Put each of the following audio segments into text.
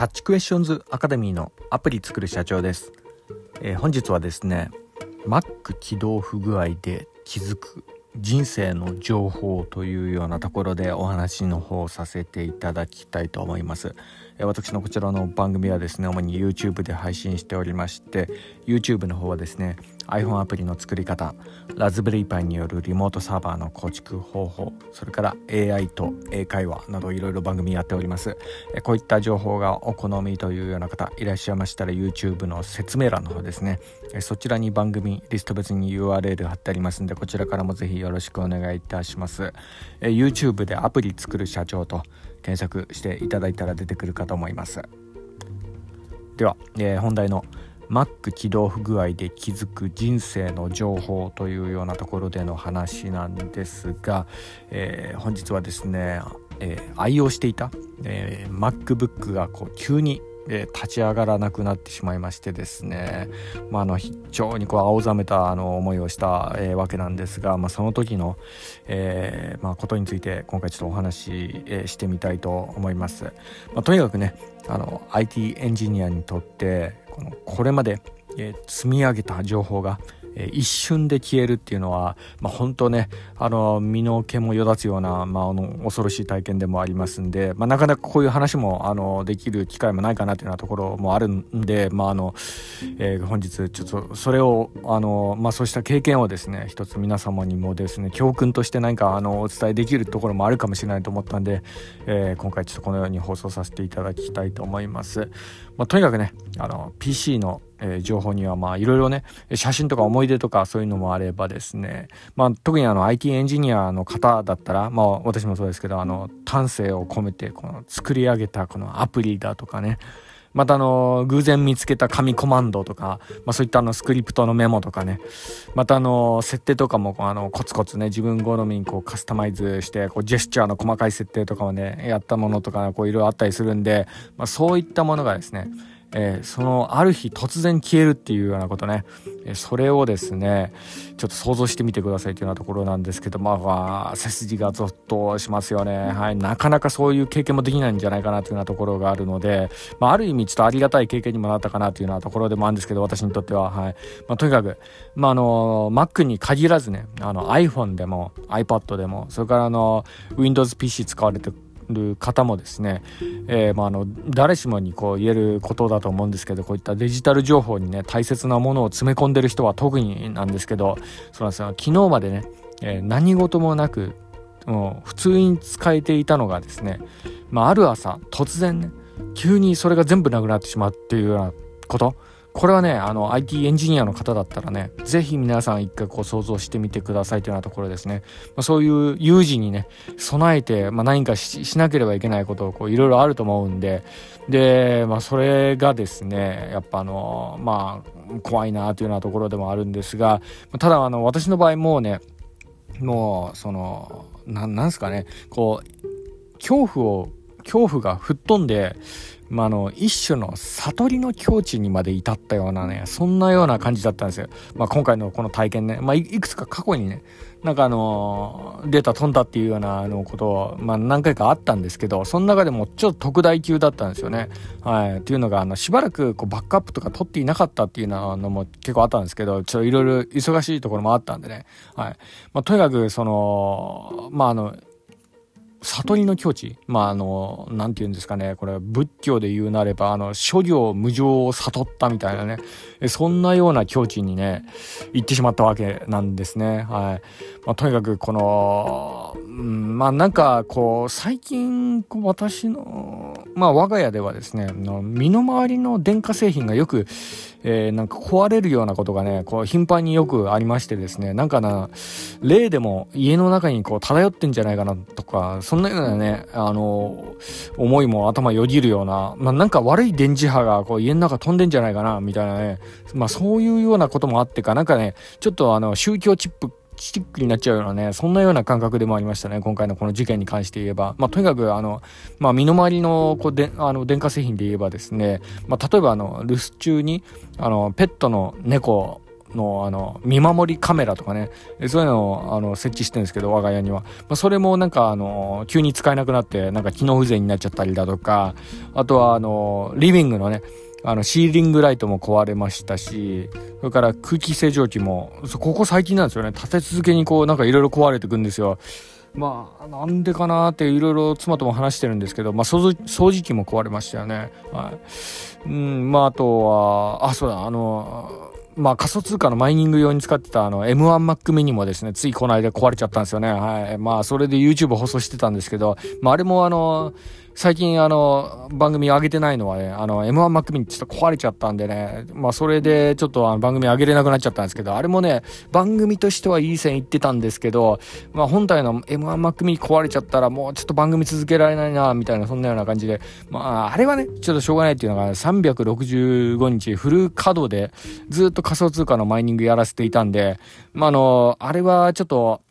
キャッチクエスチョンズアカデミーのアプリ作る社長です、えー、本日はですね Mac 起動不具合で気づく人生の情報というようなところでお話の方させていただきたいと思います。私のこちらの番組はですね主に YouTube で配信しておりまして YouTube の方はですね iPhone アプリの作り方ラズベリーパイによるリモートサーバーの構築方法それから AI と英会話などいろいろ番組やっております。こういった情報がお好みというような方いらっしゃいましたら YouTube の説明欄の方ですね。そちらに番組リスト別に URL 貼ってありますんでこちらからもぜひよろしくお願いいたします。YouTube でアプリ作る社長と検索していただいたら出てくるかと思います。では、えー、本題の Mac 起動不具合で気づく人生の情報というようなところでの話なんですが、えー、本日はですね、えー、愛用していた、え、MacBook がこう急にえ立ち上がらなくなってしまいましてですね、まあ、あの非常にこう青ざめたあの思いをした、えー、わけなんですが、まあ、その時の、えー、まあ、ことについて今回ちょっとお話、えー、してみたいと思います。まあ、とにかくねあの IT エンジニアにとってこのこれまで、え積み上げた情報がえ一瞬で消えるっていうのは、まあ、本当ねあの身の毛もよだつような、まあ、あの恐ろしい体験でもありますんで、まあ、なかなかこういう話もあのできる機会もないかなというようなところもあるんで、まああのえー、本日ちょっとそれをあの、まあ、そうした経験をですね一つ皆様にもですね教訓として何かあのお伝えできるところもあるかもしれないと思ったんで、えー、今回ちょっとこのように放送させていただきたいと思います。まあ、とにかくねあの PC のえー、情報にはまあいろいろね写真とか思い出とかそういうのもあればですね、まあ、特にあの IT エンジニアの方だったら、まあ、私もそうですけどあの丹精を込めてこの作り上げたこのアプリだとかね。またあの偶然見つけた紙コマンドとか、まあ、そういったあのスクリプトのメモとかね。またあの設定とかもあのコツコツね自分好みにこうカスタマイズしてこうジェスチャーの細かい設定とかをねやったものとかいろいろあったりするんで、まあ、そういったものがですねえー、そのある日突然消えるっていうようなことね、えー、それをですねちょっと想像してみてくださいというようなところなんですけどまあ背筋がゾッとしますよね、はい、なかなかそういう経験もできないんじゃないかなというようなところがあるので、まあ、ある意味ちょっとありがたい経験にもなったかなというようなところでもあるんですけど私にとっては、はい。まあ、とにかく、まあ、あの Mac に限らずねあの iPhone でも iPad でもそれからあの WindowsPC 使われてる方もですね、えー、まあ、の誰しもにこう言えることだと思うんですけどこういったデジタル情報にね大切なものを詰め込んでる人は特になんですけどそうなんですよ。昨日までね、えー、何事もなくもう普通に使えていたのがですね、まあ、ある朝突然ね急にそれが全部なくなってしまうっていうようなことこれはね、あの、IT エンジニアの方だったらね、ぜひ皆さん一回こう想像してみてくださいというようなところですね。まあ、そういう有事にね、備えて、まあ、何かしなければいけないことをいろいろあると思うんで、で、まあ、それがですね、やっぱあの、まあ、怖いなというようなところでもあるんですが、ただ、あの、私の場合もうね、もう、その、ななんすかね、こう、恐怖を、恐怖が吹っ飛んで、まあ、の、一種の悟りの境地にまで至ったようなね、そんなような感じだったんですよ。まあ、今回のこの体験ね、まあ、いくつか過去にね、なんかあの、データ飛んだっていうようなあのことを、まあ、何回かあったんですけど、その中でもちょっと特大級だったんですよね。はい。っていうのが、あの、しばらくこうバックアップとか取っていなかったっていうのも結構あったんですけど、ちょっといろいろ忙しいところもあったんでね。はい。まあ、とにかく、その、まあ、あの、悟りの境地。まああの何て言うんですかね。これ仏教で言うなればあの諸行無常を悟ったみたいなね。そんなような境地にね行ってしまったわけなんですね。はい、まあ、とにかくこの、まあなんかこう最近こう私のまあ我が家ではですねの身の回りの電化製品がよくえー、なんか壊れるようなことがね、こう頻繁によくありましてですね、なんかな、例でも家の中にこう漂ってんじゃないかなとか、そんなようなね、あの、思いも頭よぎるような、まあなんか悪い電磁波がこう家の中飛んでんじゃないかな、みたいなね、まあそういうようなこともあってか、なんかね、ちょっとあの、宗教チップチックになっちゃうようなね、そんなような感覚でもありましたね、今回のこの事件に関して言えば。まあ、とにかく、あの、まあ、身の回りの、こう、で、あの、電化製品で言えばですね、まあ、例えば、あの、留守中に、あの、ペットの猫の、あの、見守りカメラとかね、そういうのを、あの、設置してるんですけど、我が家には。まあ、それもなんか、あの、急に使えなくなって、なんか機能不全になっちゃったりだとか、あとは、あの、リビングのね、あの、シーリングライトも壊れましたし、それから空気清浄機も、ここ最近なんですよね。立て続けにこう、なんかいろいろ壊れてくんですよ。まあ、なんでかなっていろいろ妻とも話してるんですけど、まあ、掃除機も壊れましたよね。はい。うん、まあ、あとは、あ、そうだ、あの、まあ、仮想通貨のマイニング用に使ってたあの M1Mac mini もですね、ついこの間壊れちゃったんですよね。はい。まあ、それで YouTube 放送してたんですけど、まあ、あれもあの、最近あの、番組上げてないのはね、あの、M1Mac mini ちょっと壊れちゃったんでね、まあそれでちょっとあの番組上げれなくなっちゃったんですけど、あれもね、番組としてはいい線いってたんですけど、まあ本体の M1Mac mini 壊れちゃったらもうちょっと番組続けられないな、みたいな、そんなような感じで、まああれはね、ちょっとしょうがないっていうのが、365日フル稼働でずっと仮想通貨のマイニングやらせていたんで、まああの、あれはちょっと、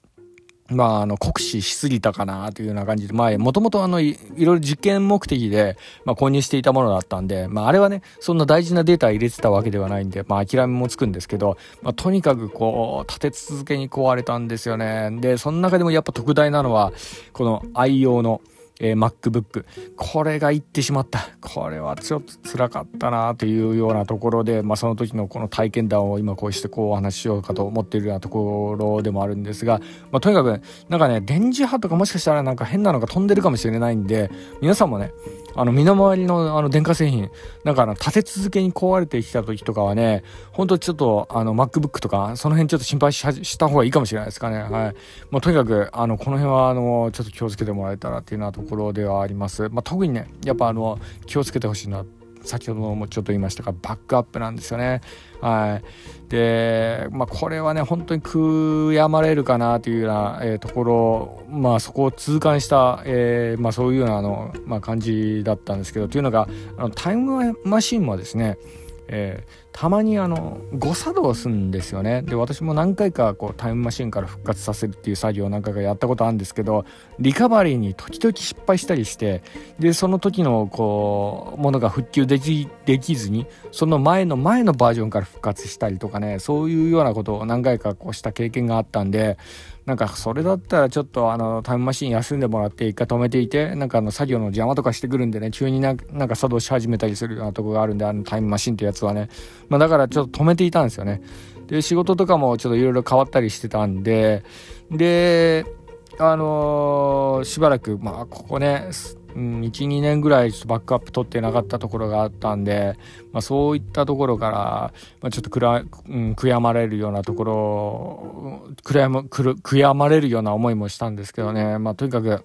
まあ、あの、酷使しすぎたかなというような感じで、まあ、もともとあのい、いろいろ実験目的で、まあ、購入していたものだったんで、まあ、あれはね、そんな大事なデータ入れてたわけではないんで、まあ、諦めもつくんですけど、まあ、とにかくこう、立て続けに壊れたんですよね。で、その中でもやっぱ特大なのは、この愛用の、えー、MacBook。これが行ってしまった。これはちょっと辛かったなというようなところで、まあ、その時のこの体験談を今こうしてこうお話ししようかと思っているようなところでもあるんですが、まあ、とにかく、なんかね、電磁波とかもしかしたらなんか変なのが飛んでるかもしれないんで、皆さんもね、あの、身の回りのあの電化製品、なんかあの、立て続けに壊れてきた時とかはね、ほんとちょっとあの、MacBook とか、その辺ちょっと心配しした方がいいかもしれないですかね。はい。まあ、とにかく、あの、この辺はあの、ちょっと気をつけてもらえたらっていうようなところころではあります。まあ、特にね、やっぱあの、気をつけてほしいな先ほどもちょっと言いましたがバックアップなんですよね。はい、で、まあ、これはね本当に悔やまれるかなというような、えー、ところ、まあ、そこを痛感した、えーまあ、そういうようなあの、まあ、感じだったんですけどというのがあのタイムマシンもですねえー、たまにあの誤作動するんですよね。で私も何回かこうタイムマシンから復活させるっていう作業を何回かやったことあるんですけどリカバリーに時々失敗したりしてでその時のこうものが復旧できできずにその前の前のバージョンから復活したりとかねそういうようなことを何回かこうした経験があったんでなんかそれだったらちょっとあのタイムマシン休んでもらって一回止めていてなんかあの作業の邪魔とかしてくるんでね急になんか作動し始めたりするようなとこがあるんであのタイムマシンってやつはね、まあ、だからちょっと止めていたんですよね。で仕事とかもちょっといろいろ変わったりしてたんでであのー、しばらくまあここねうん、1、2年ぐらいちょっとバックアップ取ってなかったところがあったんで、まあ、そういったところから、まあ、ちょっとくら、うん、悔やまれるようなところ、悔や、悔やまれるような思いもしたんですけどね、まあ、とにかく、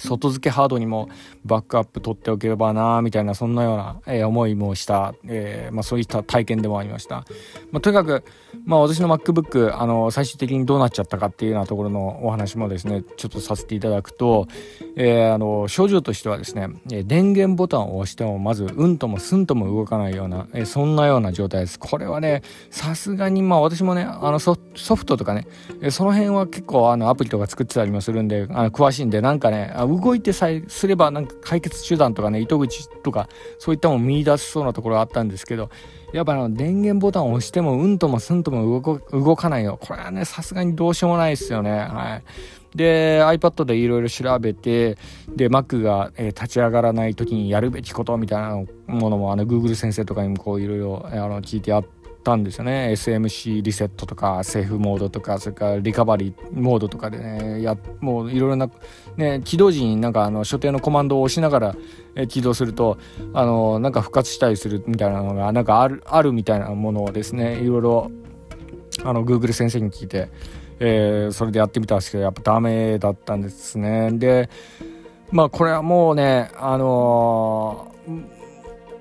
外付けハードにもバックアップ取っておければなみたいなそんなような、えー、思いもした、えー、まあ、そういった体験でもありました、まあ、とにかく、まあ、私の MacBook あの最終的にどうなっちゃったかっていうようなところのお話もですねちょっとさせていただくと、えー、あの症状としてはですね電源ボタンを押してもまずうんともすんとも動かないような、えそんなような状態です。これはねさすがにまあ私もねあのソフトとかねその辺は結構あのアプリとか作ってたりもするんであの詳しいんでなんかね動いてさえすればなんか解決手段とかね糸口とかそういったものを見出しそうなところがあったんですけどやっぱあの電源ボタンを押してもうんともすんとも動かないよ。これはねさすがにどうしようもないですよね。はい。で iPad でいろいろ調べてで Mac が、えー、立ち上がらない時にやるべきことみたいなものもあの Google 先生とかにもこういろいろ聞いてやってたんですよね。SMC リセットとかセーフモードとかそれからリカバリーモードとかでねやもういろいろな、ね、起動時になんかあの所定のコマンドを押しながら、起動するとあのなんか復活したりするみたいなのがなんかあるあるみたいなものをですねいろいろあの Google 先生に聞いて、えー、それでやってみたんですけどやっぱダメだったんですね。でまあこれはもうねあのー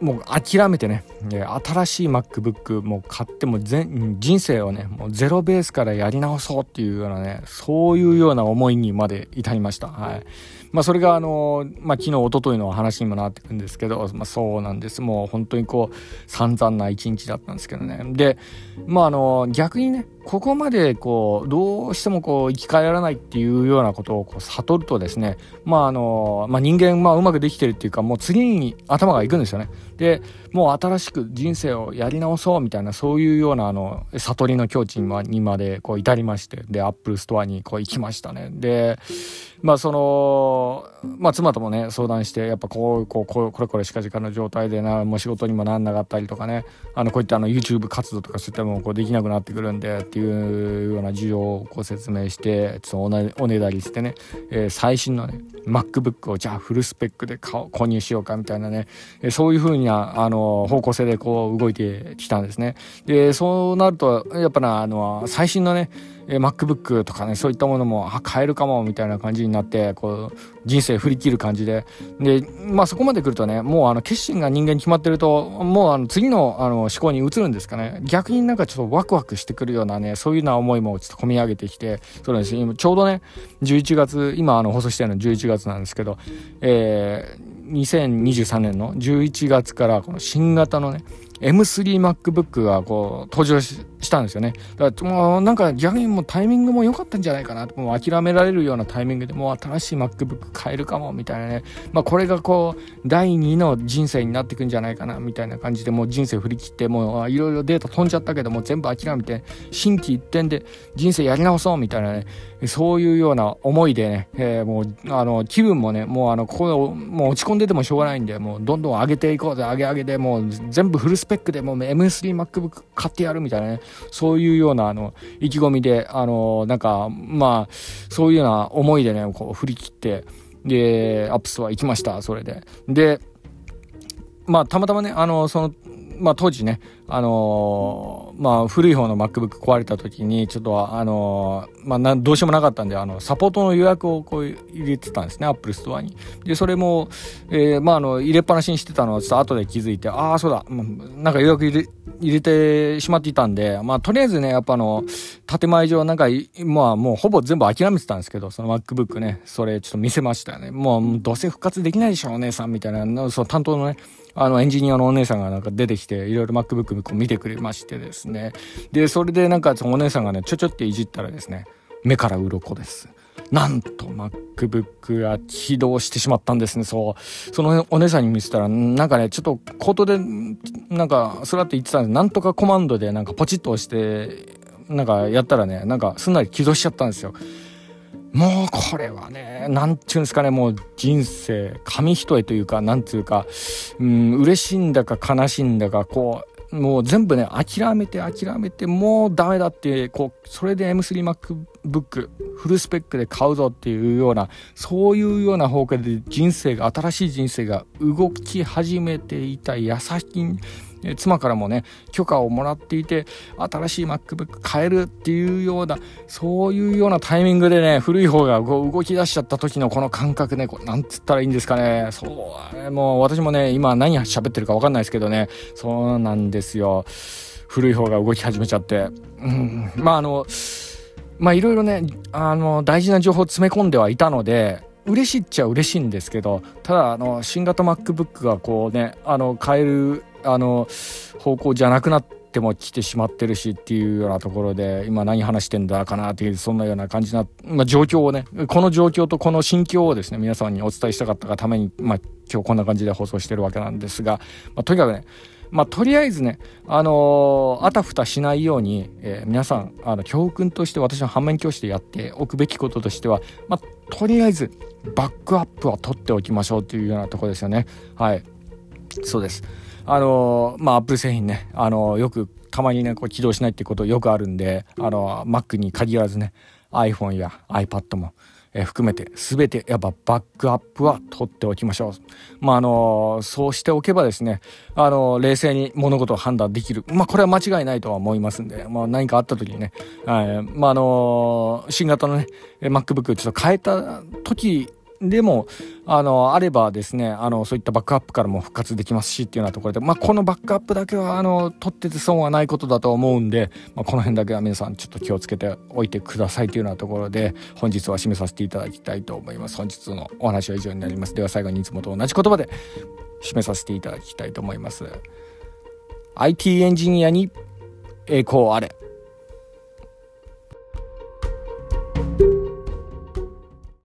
もう諦めてね、新しい MacBook も買っても全人生をね、もうゼロベースからやり直そうっていうようなね、そういうような思いにまで至りました。はい。まあそれがあの、まあ昨日、一昨日の話にもなってくんですけど、まあそうなんです。もう本当にこう、散々な一日だったんですけどね。で、まああの、逆にね、ここまでこうどうしてもこう生き返らないっていうようなことをこう悟るとですねまああの、まあ、人間まあうまくできてるっていうかもう次に頭がいくんですよね。でもう新しく人生をやり直そうみたいなそういうようなあの悟りの境地にまでこう至りましてでアップルストアにこう行きましたね。でまあそのまあ妻ともね相談してやっぱこうこうこうこれこれしか時間の状態でなもう仕事にもなんなかったりとかねあのこういったあの YouTube 活動とかそういったものこうできなくなってくるんでっていうような事情をこう説明してちょっとおねだりしてね、えー、最新のね MacBook をじゃあフルスペックで購入しようかみたいなね、えー、そういうふうなあの方向性でこう動いてきたんですね。でそうなるとやっぱなあの最新のねえ MacBook とかねそういったものもあ買えるかもみたいな感じになってこう人生振り切る感じで。でまあそこまで来るとねもうあの決心が人間に決まってるともうあの次のあの思考に移るんですかね。逆になんかちょっとワクワクしてくるようなねそういうような思いもちょっと込み上げてきてそうです。今ちょうどね11月今あの放送してるの11月なんですけどえー、2023年の11月からこの新型のね M3MacBook がこう登場ししたんですよね。だからもうなんか逆にもうタイミングも良かったんじゃないかなもう諦められるようなタイミングでもう新しい MacBook 買えるかもみたいなね。まあこれがこう第2の人生になっていくんじゃないかなみたいな感じでもう人生振り切ってもういろいろデータ飛んじゃったけども全部諦めて新規一点で人生やり直そうみたいなね。そういうような思いでね、えー、もうあの気分もねもうあのここもう落ち込んでてもしょうがないんでもうどんどん上げていこうぜ上げ上げでもう全部フルスペックでもう M3MacBook 買ってやるみたいなね、そういうようなあの意気込みで、あの、なんか、まあ、そういうような思いでね、こう振り切って、で、アップスは行きました、それで。で、まあ、たまたまね、あの、その、まあ、当時ね、あのー、まあ、古い方の MacBook 壊れた時に、ちょっと、あのー、まあ、どうしようもなかったんで、あの、サポートの予約をこう入れてたんですね、Apple Store に。で、それも、えー、まあ、あの、入れっぱなしにしてたのを、ちょっと後で気づいて、ああ、そうだ、なんか予約入れ、入れてしまっていたんで、まあ、とりあえずね、やっぱあの、建前上、なんか、まあ、もうほぼ全部諦めてたんですけど、その MacBook ね、それちょっと見せましたよね。もう、どうせ復活できないでしょ、お姉さんみたいな、その担当のね、あのエンジニアのお姉さんがなんか出てきていろいろ MacBook こう見てくれましてですねでそれでなんかお姉さんがねちょちょっていじったらですね目から鱗ですなんと MacBook が起動してしまったんですね。そう。そのお姉さんに見せたら、なんかね、ちょっと口頭で、なんか、そらって言ってたんですなんとかコマンドでなんかポチッと押して、なんかやったらね、なんかすんなり起動しちゃったんですよ。もうこれはね、なんちゅうんですかね、もう人生、紙一重というか、なんつうか、うん、嬉しいんだか悲しいんだか、こう、もう全部ね、諦めて諦めて、もうダメだって、こう、それで M3MacBook、フルスペックで買うぞっていうような、そういうような方向で人生が、新しい人生が動き始めていた矢先に、え妻からもね許可をもらっていて新しい MacBook 買えるっていうようなそういうようなタイミングでね古い方がこう動き出しちゃった時のこの感覚ねこなんつったらいいんですかね。そうもう私もね今何喋ってるか分かんないですけどね。そうなんですよ。古い方が動き始めちゃって、うん、まああのまあいろいろねあの大事な情報を詰め込んではいたので嬉しいっちゃ嬉しいんですけどただあの新型 MacBook がこうねあの買えるあの方向じゃなくなっても来てしまってるしっていうようなところで今何話してんだかなっていうそんなような感じな、まあ、状況をねこの状況とこの心境をですね皆さんにお伝えしたかったがために、まあ、今日こんな感じで放送してるわけなんですが、まあ、とにかくねまあ、とりあえずね、あのー、あたふたしないように、えー、皆さん、あの、教訓として私の反面教師でやっておくべきこととしては、まあ、とりあえず、バックアップは取っておきましょうというようなとこですよね。はい。そうです。あのまあ、アップル製品ね、あのよくたまにね、こう起動しないってことよくあるんで、あの Mac に限らずね、iPhone や iPad も、え含めて全てやっぱバックアップは取っておきましょう。まあ、あのそうしておけばですね、あの冷静に物事を判断できる。まあ、これは間違いないとは思いますんで、まあ、何かあった時にね、はい、まあ、あの新型のね、MacBook ちょっと変えた時でも、あの、あればですね、あの、そういったバックアップからも復活できますしっていうようなところで、まあ、このバックアップだけは、あの、取ってて損はないことだと思うんで、まあ、この辺だけは皆さんちょっと気をつけておいてくださいというようなところで、本日は締めさせていただきたいと思います。本日のお話は以上になります。では最後にいつもと同じ言葉で締めさせていただきたいと思います。IT エンジニアに栄光あれ。